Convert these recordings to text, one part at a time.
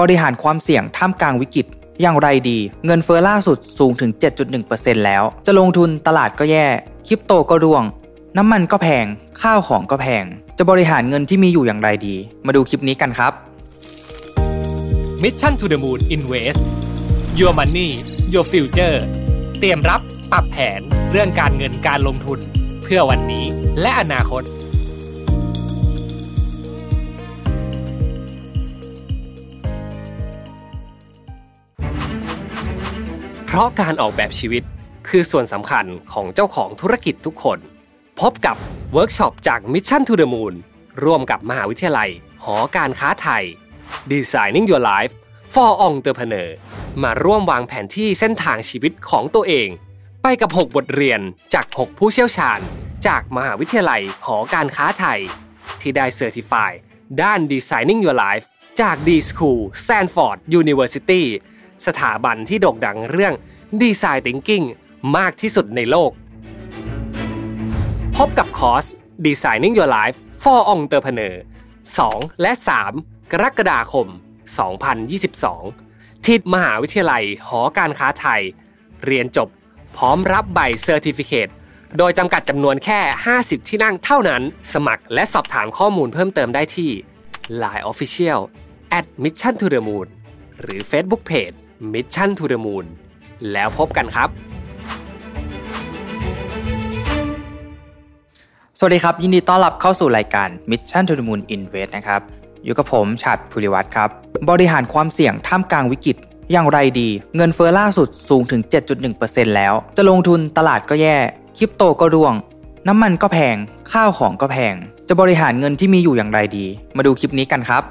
บริหารความเสี่ยงท่ามกลางวิกฤตอย่างไรดี เงินเฟอ้อล่าสุดสูงถึง 7.1%แล้ว จะลงทุนตลาดก็แย่ คริปโตก็ร่วง น้ำมันก็แพง ข้าวของก็แพง จะบริหารเงินที่มีอยู่อย่างไรดี มาดูคลิปนี้กันครับ Mission to the Moon Invest Your Money Your Future เตรียมรับปรับแผนเรื่องการเงินการลงทุน เพื่อวันนี้และอนาคต ราะการออกแบบชีวิตคือส่วนสำคัญของเจ้าของธุรกิจทุกคน พบกับเวิร์กช็อปจาก Mission to the Moon ร่วมกับมหาวิทยาลัย หอการค้าไทย Designing Your Life for Entrepreneur มาร่วมวางแผนที่เส้นทางชีวิตของตัวเอง ไปกับ 6 บทเรียนจาก 6 ผู้เชี่ยวชาญ จากมหาวิทยาลัยหอการค้าไทย ที่ได้ certified ด้าน Designing Your Life จาก D School Stanford University สถาบันที่โด่งดังเรื่อง Design Thinking มากที่สุดในโลก พบกับคอร์ส Designing Your Life for Entrepreneur 2 และ 3 กรกฎาคม 2022 ที่มหาวิทยาลัยหอการค้าไทย เรียนจบพร้อมรับใบ certificate โดยจำกัดจำนวนแค่ 50 ที่นั่งเท่านั้น สมัครและสอบถามข้อมูลเพิ่มเติมได้ที่ Line Official at Mission to the Moon หรือ Facebook Page Mission to the Moon แล้วพบกันครับ สวัสดีครับ ยินดีต้อนรับเข้าสู่รายการ Mission to the Moon Invest นะครับ อยู่กับผมฉัดภูริวัตรครับ บริหารความเสี่ยงท่ามกลางวิกฤตอย่างไรดี เงินเฟอ้อล่าสุดสูงถึง 7.1%แล้ว จะลงทุนตลาดก็แย่ คริปโตก็ร่วง น้ำมันก็แพง ข้าวของก็แพง จะบริหารเงินที่มีอยู่อย่างไรดี มาดูคลิปนี้กันครับ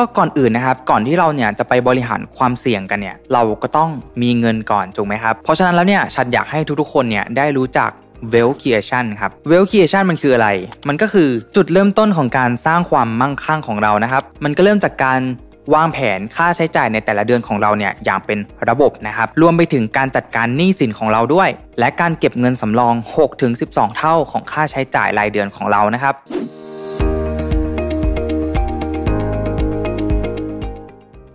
ก็ก่อนอื่นนะครับ ก่อนที่เราเนี่ยจะไปบริหารความเสี่ยงกันเนี่ย เราก็ต้องมีเงินก่อนถูกไหมครับ เพราะฉะนั้นแล้วเนี่ยฉันอยากให้ทุกๆคนเนี่ยได้รู้จัก wealth creation ครับ wealth creation มันคืออะไร มันก็คือจุดเริ่มต้นของการสร้างความมั่งคั่งของเรานะครับ มันก็เริ่มจากการวางแผนค่าใช้จ่ายในแต่ละเดือนของเราเนี่ยอย่างเป็นระบบนะครับ รวมไปถึงการจัดการหนี้สินของเราด้วย และการเก็บเงินสำรอง 6-12 เท่าของค่าใช้จ่ายรายเดือนของเรานะครับ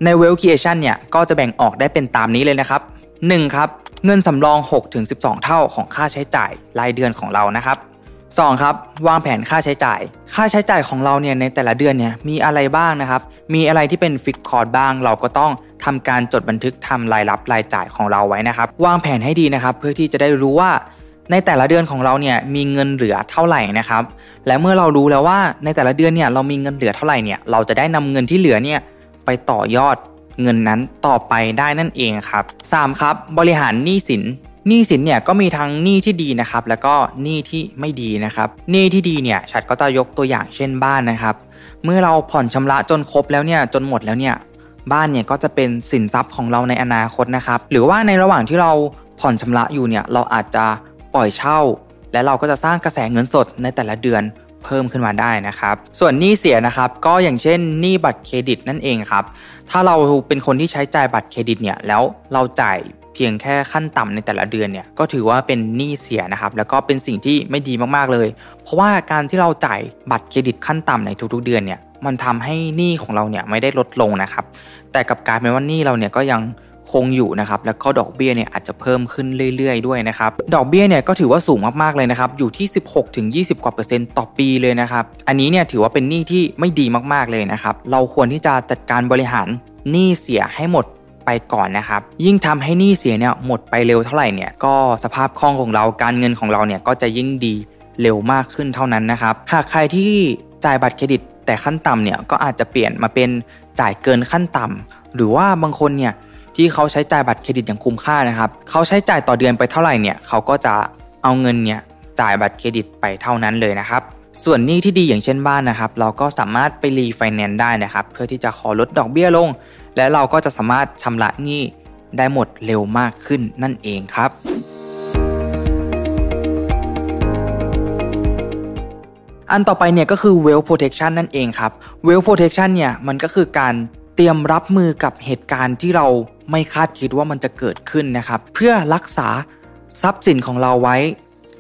ใน wealth creation เนี่ยก็จะแบ่งออกได้เป็นตามนี้เลยนะครับ 1. ครับเงินสำรอง 6-12 เท่าของค่าใช้จ่ายรายเดือนของเรานะครับ 2. ครับวางแผนค่าใช้จ่าย ค่าใช้จ่ายของเราเนี่ยในแต่ละเดือนเนี่ยมีอะไรบ้างนะครับ มีอะไรที่เป็น fixed cost บ้าง เราก็ต้องทำการจดบันทึกทำรายรับรายจ่ายของเราไว้นะครับ วางแผนให้ดีนะครับ เพื่อที่จะได้รู้ว่าในแต่ละเดือนของเราเนี่ยมีเงินเหลือเท่าไหร่นะครับ และเมื่อเรารู้แล้วว่าในแต่ละเดือนเนี่ยเรามีเงินเหลือเท่าไหร่เนี่ยเราจะได้นำเงินที่เหลือเนี่ย ไปต่อยอดเงินนั้นต่อไปได้นั่นเองครับ 3. ครับ บริหารหนี้สินหนี้สินเนี่ยก็มีทั้งหนี้ที่ดีนะครับ แล้วก็หนี้ที่ไม่ดีนะครับหนี้ที่ดีเนี่ยฉัดก็จะยกตัวอย่างเช่นบ้านนะครับ เมื่อเราผ่อนชำระจนครบแล้วเนี่ยจนหมดแล้วเนี่ยบ้านเนี่ยก็จะเป็นสินทรัพย์ของเราในอนาคตนะครับ หรือว่าในระหว่างที่เราผ่อนชำระอยู่เนี่ยเราอาจจะปล่อยเช่า และเราก็จะสร้างกระแสเงินสดในแต่ละเดือน เพิ่มขึ้นมาได้นะครับ ส่วนหนี้เสียนะครับก็อย่างเช่นหนี้บัตรเครดิตนั่นเองครับ ถ้าเราเป็นคนที่ใช้จ่ายบัตรเครดิตเนี่ยแล้วเราจ่ายเพียงแค่ขั้นต่ำในแต่ละเดือนเนี่ยก็ถือว่าเป็นหนี้เสียนะครับแล้วก็เป็นสิ่งที่ไม่ดีมากๆเลย เพราะว่าการที่เราจ่ายบัตรเครดิตขั้นต่ำในทุกๆเดือนเนี่ยมันทำให้หนี้ของเราเนี่ยไม่ได้ลดลงนะครับ แต่กับการเป็นว่าหนี้เราเนี่ยก็ยัง คงอยู่นะครับแล้วก็ดอกเบี้ยเนี่ยอาจจะเพิ่มขึ้นเรื่อยๆด้วยนะครับดอกเบี้ยเนี่ยก็ถือว่าสูงมากๆเลยนะครับอยู่ที่ 16ถึง20 กว่าเปอร์เซ็นต์ต่อปีเลยนะครับอันนี้เนี่ยถือว่าเป็นหนี้ที่ไม่ดีมากๆเลยนะครับเราควรที่จะจัดการบริหารหนี้เสียให้หมดไปก่อนนะครับ ยิ่งทำให้หนี้เสียเนี่ยหมดไปเร็วเท่าไหร่เนี่ยก็สภาพคล่องของเราการเงินของเราเนี่ยก็จะยิ่งดีเร็วมากขึ้นเท่านั้นนะครับ หากใครที่จ่ายบัตรเครดิตแต่ขั้นต่ำเนี่ยก็อาจจะเปลี่ยนมาเป็นจ่ายเกินขั้นต่ำหรือว่าบางคนเนี่ย ที่เขาใช้จ่ายบัตรเครดิตอย่างคุ้มค่านะครับเขาใช้จ่ายต่อเดือนไปเท่าไหร่เนี่ยเขาก็จะเอาเงินเนี่ยจ่ายบัตรเครดิตไปเท่านั้นเลยนะครับส่วนหนี้ที่ดีอย่างเช่นบ้านนะครับ เราก็สามารถไปรีไฟแนนซ์ได้นะครับ เพื่อที่จะขอลดดอกเบี้ยลง และเราก็จะสามารถชำระหนี้ได้หมดเร็วมากขึ้นนั่นเองครับ อันต่อไปเนี่ยก็คือ wealth protection นั่นเองครับ wealth protection เนี่ยมันก็คือการเตรียมรับมือกับเหตุการณ์ที่เรา ไม่คาดคิดว่ามันจะเกิดขึ้นนะครับ เพื่อรักษาทรัพย์สินของเราไว้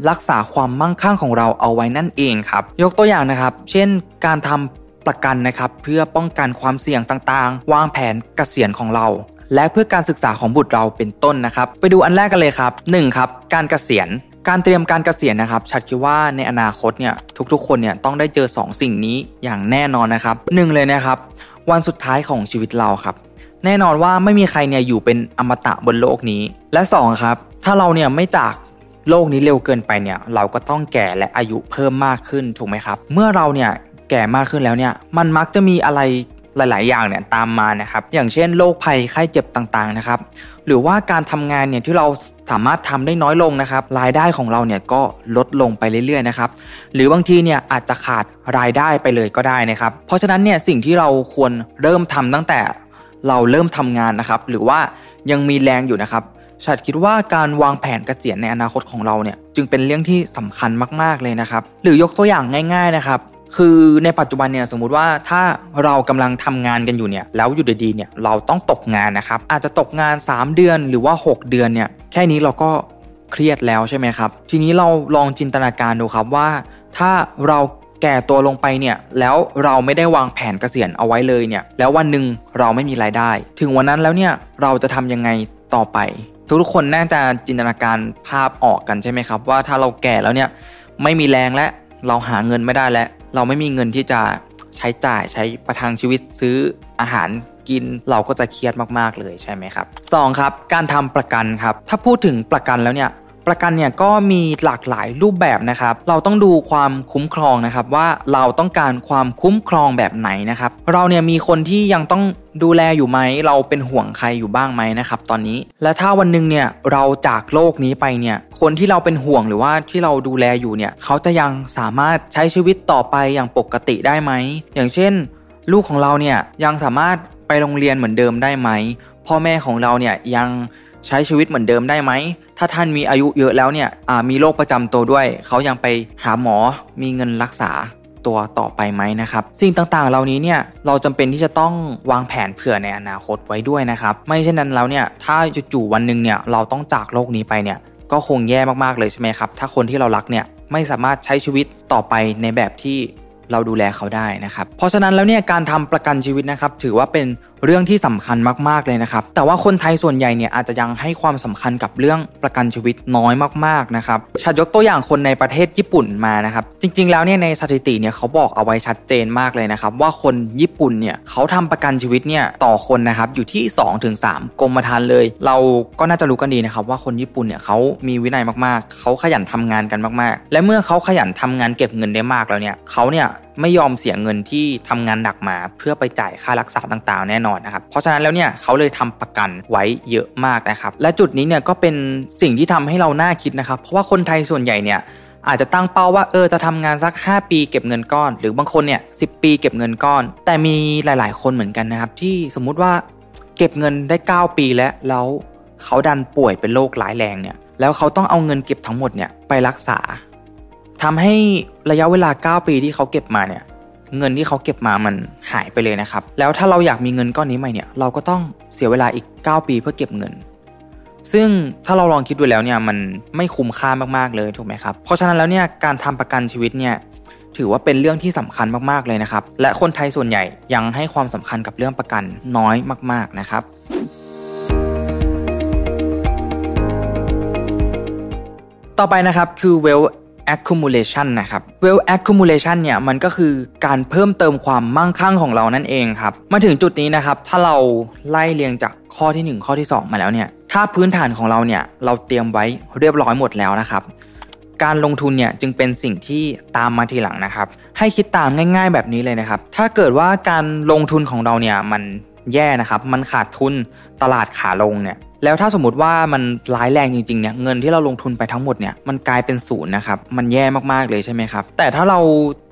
รักษาความมั่งคั่งของเราเอาไว้นั่นเองครับ ยกตัวอย่างนะครับ เช่น การทำประกันนะครับ เพื่อป้องกันความเสี่ยงต่างๆ วางแผนเกษียณของเรา และเพื่อการศึกษาของบุตรเราเป็นต้นนะครับ ไปดูอันแรกกันเลยครับ 1. ครับการเกษียณการเตรียมการเกษียณนะครับ ชัดคิดว่าในอนาคตเนี่ยทุกๆ คนเนี่ยต้องได้เจอ 2 สิ่งนี้อย่างแน่นอนนะครับหนึ่งเลยนะครับ วันสุดท้ายของชีวิตเราครับ แน่นอนว่าไม่มีใครเนี่ยอยู่เป็นอมตะบนโลกนี้ และ 2 ครับ ถ้าเราเนี่ยไม่จากโลกนี้เร็วเกินไปเนี่ยเราก็ต้องแก่และอายุเพิ่มมากขึ้นถูกไหมครับ เมื่อเราเนี่ยแก่มากขึ้นแล้วเนี่ยมันมักจะมีอะไรหลาย ๆ อย่างเนี่ยตามมานะครับ อย่างเช่นโรคภัยไข้เจ็บต่าง ๆ นะครับ หรือว่าการทำงานเนี่ยที่เราสามารถทำได้น้อยลงนะครับ รายได้ของเราเนี่ยก็ลดลงไปเรื่อย ๆ นะครับ หรือบางทีเนี่ยอาจจะขาดรายได้ไปเลยก็ได้นะครับ เพราะฉะนั้นเนี่ยสิ่งที่เราควรเริ่มทำตั้งแต่ เราเริ่มทำงานนะครับ หรือว่ายังมีแรงอยู่นะครับฉัดคิดว่าการวางแผนเกษียณในอนาคตของเราเนี่ยจึงเป็นเรื่องที่สำคัญมาก ๆเลยนะครับ หรือยกตัวอย่างง่าย ๆนะครับ คือในปัจจุบันเนี่ยสมมุติว่าถ้าเรากำลังทำงานกันอยู่เนี่ยแล้วอยู่ดีๆเนี่ยเราต้องตกงานนะครับ อาจจะตกงาน 3 เดือนหรือว่า 6 เดือนเนี่ยแค่นี้เราก็เครียดแล้วใช่ไหมครับ ทีนี้เราลองจินตนาการดูครับว่า ถ้าเรา ก่ตัวลงไปเนี่ยแล้วเราไม่ได้วางแผนเกษียณเอาไว้เลยเนี่ยแล้ววันหนึ่งเราไม่มีรายได้ ถึงวันนั้นแล้วเนี่ยเราจะทำยังไงต่อไป ทุกคนน่าจะจินตนาการภาพออกกันใช่ไหมครับ ว่าถ้าเราแก่แล้วเนี่ยไม่มีแรงและเราหาเงินไม่ได้แล้วเราไม่มีเงินที่จะใช้จ่ายใช้ประทังชีวิตซื้ออาหารกินเราก็จะเครียดมากๆเลยใช่ไหมครับ 2. ครับ การทำประกันครับ ถ้าพูดถึงประกันแล้วเนี่ย ประกันเนี่ยก็มีหลากหลายรูปแบบนะครับ เราต้องดูความคุ้มครองนะครับว่าเราต้องการความคุ้มครองแบบไหนนะครับ เราเนี่ยมีคนที่ยังต้องดูแลอยู่ไหม เราเป็นห่วงใครอยู่บ้างไหมนะครับ ตอนนี้ และถ้าวันหนึ่งเนี่ยเราจากโลกนี้ไปเนี่ย คนที่เราเป็นห่วงหรือว่าที่เราดูแลอยู่เนี่ย เขาจะยังสามารถใช้ชีวิตต่อไปอย่างปกติได้ไหม อย่างเช่น ลูกของเราเนี่ยยังสามารถไปโรงเรียนเหมือนเดิมได้ไหม พ่อแม่ของเราเนี่ยยัง ใช้ชีวิตเหมือนเดิมได้ไหม ถ้าท่านมีอายุเยอะแล้วเนี่ยมีโรคประจำตัวด้วย เขายังไปหาหมอมีเงินรักษาตัวต่อไปไหมนะครับ สิ่งต่างๆ เหล่านี้เนี่ยเราจำเป็นที่จะต้องวางแผนเผื่อในอนาคตไว้ด้วยนะครับ ไม่เช่นนั้นแล้วเนี่ยถ้าจู่ๆวันหนึ่งเนี่ยเราต้องจากโลกนี้ไปเนี่ยก็คงแย่มากๆเลยใช่ไหมครับ ถ้าคนที่เรารักเนี่ยไม่สามารถใช้ชีวิตต่อไปในแบบที่เราดูแลเขาได้นะครับ เพราะฉะนั้นแล้วเนี่ยการทำประกันชีวิตนะครับ ถือว่าเป็นเรื่องที่สำคัญมากๆเลยนะครับ แต่ว่าคนไทยส่วนใหญ่เนี่ยอาจจะยังให้ความสำคัญกับเรื่องประกันชีวิตน้อยมากๆนะครับชัดยกตัวอย่างคนในประเทศญี่ปุ่นมานะครับ จริง ๆ แล้วเนี่ยในสถิติเนี่ยเขาบอกเอาไว้ชัดเจนมากเลยนะครับ ว่าคนญี่ปุ่นเนี่ยเขาทำประกันชีวิตเนี่ยต่อคนนะครับอยู่ที่ 2-3กรมธรรม์เลย เราก็น่าจะรู้กันดีนะครับว่าคนญี่ปุ่นเนี่ยเขามีวินัยมากๆ เขาขยันทำงานกันมากๆ และเมื่อเขาขยันทำงานเก็บเงินได้มากแล้วเนี่ยเขาเนี่ย ไม่ยอมเสียเงินที่ทำงานหนักมาเพื่อไปจ่ายค่ารักษาต่างๆ แน่นอนนะครับ เพราะฉะนั้นแล้วเนี่ยเขาเลยทำประกันไว้เยอะมากนะครับ และจุดนี้เนี่ยก็เป็นสิ่งที่ทำให้เราน่าคิดนะครับ เพราะว่าคนไทยส่วนใหญ่เนี่ยอาจจะตั้งเป้าว่าเออจะทำงานสัก 5 ปีเก็บเงินก้อน หรือบางคนเนี่ยสิปีเก็บเงินก้อน แต่มีหลาย ๆ คนเหมือนกันนะครับ ที่สมมุติว่าเก็บเงินได้ 9 ปีแล้วแล้วเขาดันป่วยเป็นโรคร้ายแรงเนี่ยแล้วเขาต้องเอาเงินเก็บทั้งหมดเนี่ยไปรักษา ทำให้ระยะเวลา 9 ปีที่เขาเก็บมาเนี่ย เงินที่เขาเก็บมามันหายไปเลยนะครับ แล้วถ้าเราอยากมีเงินก้อนนี้ใหม่เนี่ย เราก็ต้องเสียเวลาอีก 9 ปีเพื่อเก็บเงิน ซึ่งถ้าเราลองคิดดูแล้วเนี่ยมันไม่คุ้มค่ามากๆเลยถูกไหมครับ เพราะฉะนั้นแล้วเนี่ยการทำประกันชีวิตเนี่ยถือว่าเป็นเรื่องที่สำคัญมากๆเลยนะครับ และคนไทยส่วนใหญ่ยังให้ความสำคัญกับเรื่องประกันน้อยมาก ๆนะครับต่อไปนะครับคือ wealth accumulation นะครับ wealth accumulation เนี่ยมันก็คือการเพิ่มเติมความมั่งคั่งของเรานั่นเองครับ มาถึงจุดนี้นะครับ ถ้าเราไล่เรียงจากข้อที่ 1 ข้อที่ 2 มาแล้วเนี่ย ถ้าพื้นฐานของเราเนี่ยเราเตรียมไว้เรียบร้อยหมดแล้วนะครับ การลงทุนเนี่ยจึงเป็นสิ่งที่ตามมาทีหลังนะครับ ให้คิดตามง่าย ๆ แบบนี้เลยนะครับ ถ้าเกิดว่าการลงทุนของเราเนี่ยมันแย่นะครับ มันขาดทุนตลาดขาลงเนี่ยแล้วถ้าสมมติว่ามันร้ายแรงจริงๆเนี่ยเงินที่เราลงทุนไปทั้งหมดเนี่ยมันกลายเป็นศูนย์นะครับมันแย่มากๆเลยใช่ไหมครับแต่ถ้าเรา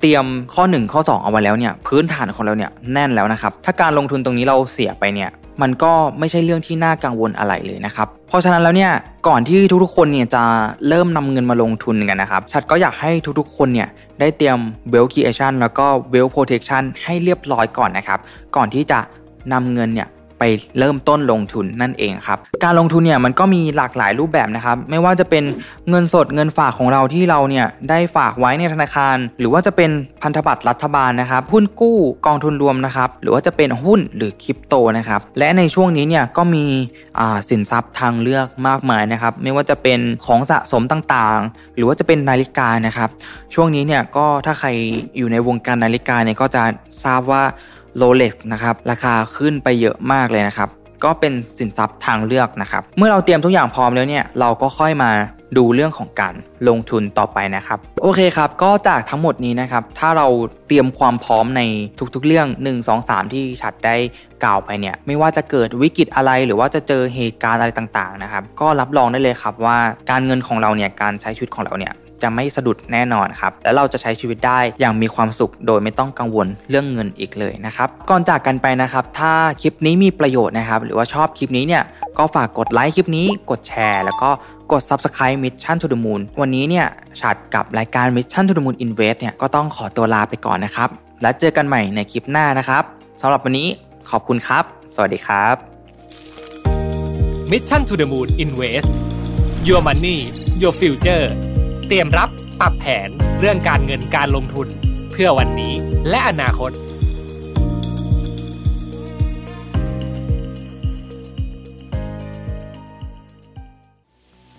เตรียมข้อ 1 ข้อ 2 เอาไว้แล้วเนี่ยพื้นฐานของเราเนี่ยแน่นแล้วนะครับถ้าการลงทุนตรงนี้เราเสียไปเนี่ยมันก็ไม่ใช่เรื่องที่น่ากังวลอะไรเลยนะครับ เพราะฉะนั้นแล้วเนี่ยก่อนที่ทุกๆคนเนี่ยจะเริ่มนำเงินมาลงทุนกันนะครับ ชัดก็อยากให้ทุกๆคนเนี่ยได้เตรียม wealth creation แล้วก็ wealth protection ให้เรียบร้อยก่อนนะครับ ก่อนที่จะนำเงินเนี่ย เริ่มต้นลงทุนนั่นเองครับ การลงทุนเนี่ยมันก็มีหลากหลายรูปแบบนะครับ ไม่ว่าจะเป็นเงินสดเงินฝากของเราที่เราเนี่ยได้ฝากไว้ในธนาคาร หรือว่าจะเป็นพันธบัตรรัฐบาลนะครับหุ้นกู้กองทุนรวมนะครับ หรือว่าจะเป็นหุ้นหรือคริปโตนะครับ และในช่วงนี้เนี่ยก็มีสินทรัพย์ทางเลือกมากมายนะครับ ไม่ว่าจะเป็นของสะสมต่างๆ หรือว่าจะเป็นนาฬิกานะครับ ช่วงนี้เนี่ยก็ถ้าใครอยู่ในวงการนาฬิกาเนี่ยก็จะทราบว่า โรเล็กนะครับราคาขึ้นไปเยอะมากเลยนะครับก็เป็นสินทรัพย์ทางเลือกนะครับ เมื่อเราเตรียมทุกอย่างพร้อมแล้วเนี่ยเราก็ค่อยมาดูเรื่องของการลงทุนต่อไปนะครับ โอเคครับ ก็จากทั้งหมดนี้นะครับ ถ้าเราเตรียมความพร้อมในทุกๆเรื่อง 1 2 3 ที่ชัดได้กล่าวไปเนี่ย ไม่ว่าจะเกิดวิกฤตอะไรหรือว่าจะเจอเหตุการณ์อะไรต่างๆนะครับ ก็รับรองได้เลยครับว่าการเงินของเราเนี่ยการใช้ชีวิตของเราเนี่ย จะไม่สะดุดแน่นอนครับ และเราจะใช้ชีวิตได้อย่างมีความสุขโดยไม่ต้องกังวลเรื่องเงินอีกเลยนะครับ ก่อนจากกันไปนะครับ ถ้าคลิปนี้มีประโยชน์นะครับ หรือว่าชอบคลิปนี้เนี่ย ก็ฝากกดไลค์คลิปนี้ กดแชร์ แล้วก็กด Subscribe Mission to the Moon วันนี้เนี่ยฉัดกับรายการ Mission to the Moon Invest เนี่ย ก็ต้องขอตัวลาไปก่อนนะครับ แล้วเจอกันใหม่ในคลิปหน้านะครับสำหรับวันนี้ขอบคุณครับ สวัสดีครับ Mission to the Moon Invest Your Money Your Future เตรียมรับปรับแผนเรื่องการเงินการลงทุนเพื่อวันนี้และอนาคต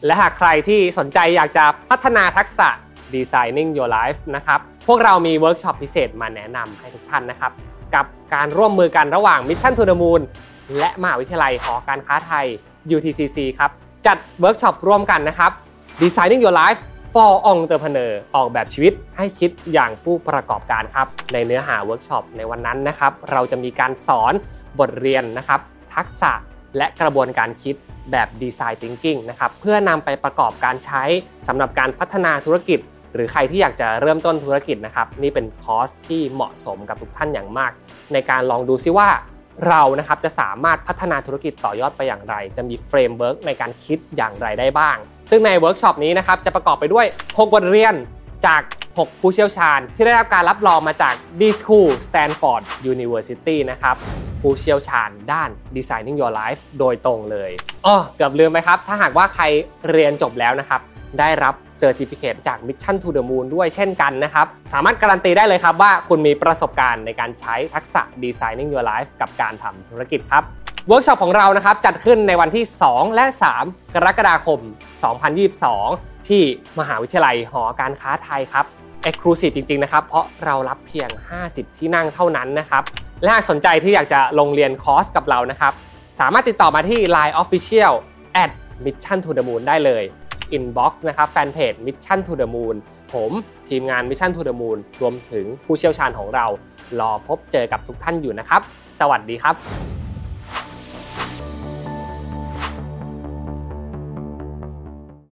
และหากใครที่สนใจอยากจะพัฒนาทักษะ Designing Your Life นะครับ พวกเรามีเวิร์กช็อปพิเศษมาแนะนำให้ทุกท่านนะครับ กับการร่วมมือกันระหว่าง Mission to the Moon และมหาวิทยาลัยหอการค้าไทย UTCC ครับ จัดเวิร์กช็อปร่วมกันนะครับ Designing Your Life for Entrepreneur ออกแบบชีวิตให้คิดอย่างผู้ประกอบการครับ ในเนื้อหาเวิร์กช็อปในวันนั้นนะครับ เราจะมีการสอนบทเรียนนะครับ ทักษะและกระบวนการคิดแบบ Design Thinking นะครับ เพื่อนำไปประกอบการใช้สำหรับการพัฒนาธุรกิจ หรือใครที่อยากจะเริ่มต้นธุรกิจนะครับ นี่เป็นคอร์สที่เหมาะสมกับทุกท่านอย่างมาก ในการลองดูซิว่าเรานะครับจะสามารถพัฒนาธุรกิจต่อยอดไปอย่างไร จะมี framework ในการคิดอย่างไรได้บ้าง ซึ่งในเวิร์กช็อปนี้นะครับจะประกอบไปด้วย 6 บทเรียนจาก 6 ผู้เชี่ยวชาญ ที่ได้รับการรับรองมาจาก D School Stanford University นะครับผู้เชี่ยวชาญด้าน Designing Your Life โดยตรงเลยอ๋อเกือบลืมไปครับ ถ้าหากว่าใครเรียนจบแล้วนะครับได้รับ certificate จาก Mission to the Moon ด้วยเช่นกันนะครับ สามารถการันตีได้เลยครับว่าคุณมีประสบการณ์ในการใช้ทักษะ Designing Your Life กับการทำธุรกิจครับ เวิร์กช็อปของเรานะครับจัดขึ้นในวันที่ 2 และ 3 กรกฎาคม 2022 ที่มหาวิทยาลัยหอการค้าไทยครับ Exclusive จริงๆนะครับเพราะเรารับเพียง 50 ที่นั่งเท่านั้นนะครับและหากสนใจที่อยากจะลงเรียนคอร์สกับเรานะครับสามารถติดต่อมาที่ Line Official at mission to the moon ได้เลย Inbox นะครับแฟนเพจ Mission to the Moon ผมทีมงาน Mission to the Moon รวมถึงผู้เชี่ยวชาญของเรา รอพบเจอกับทุกท่านอยู่นะครับ สวัสดีครับ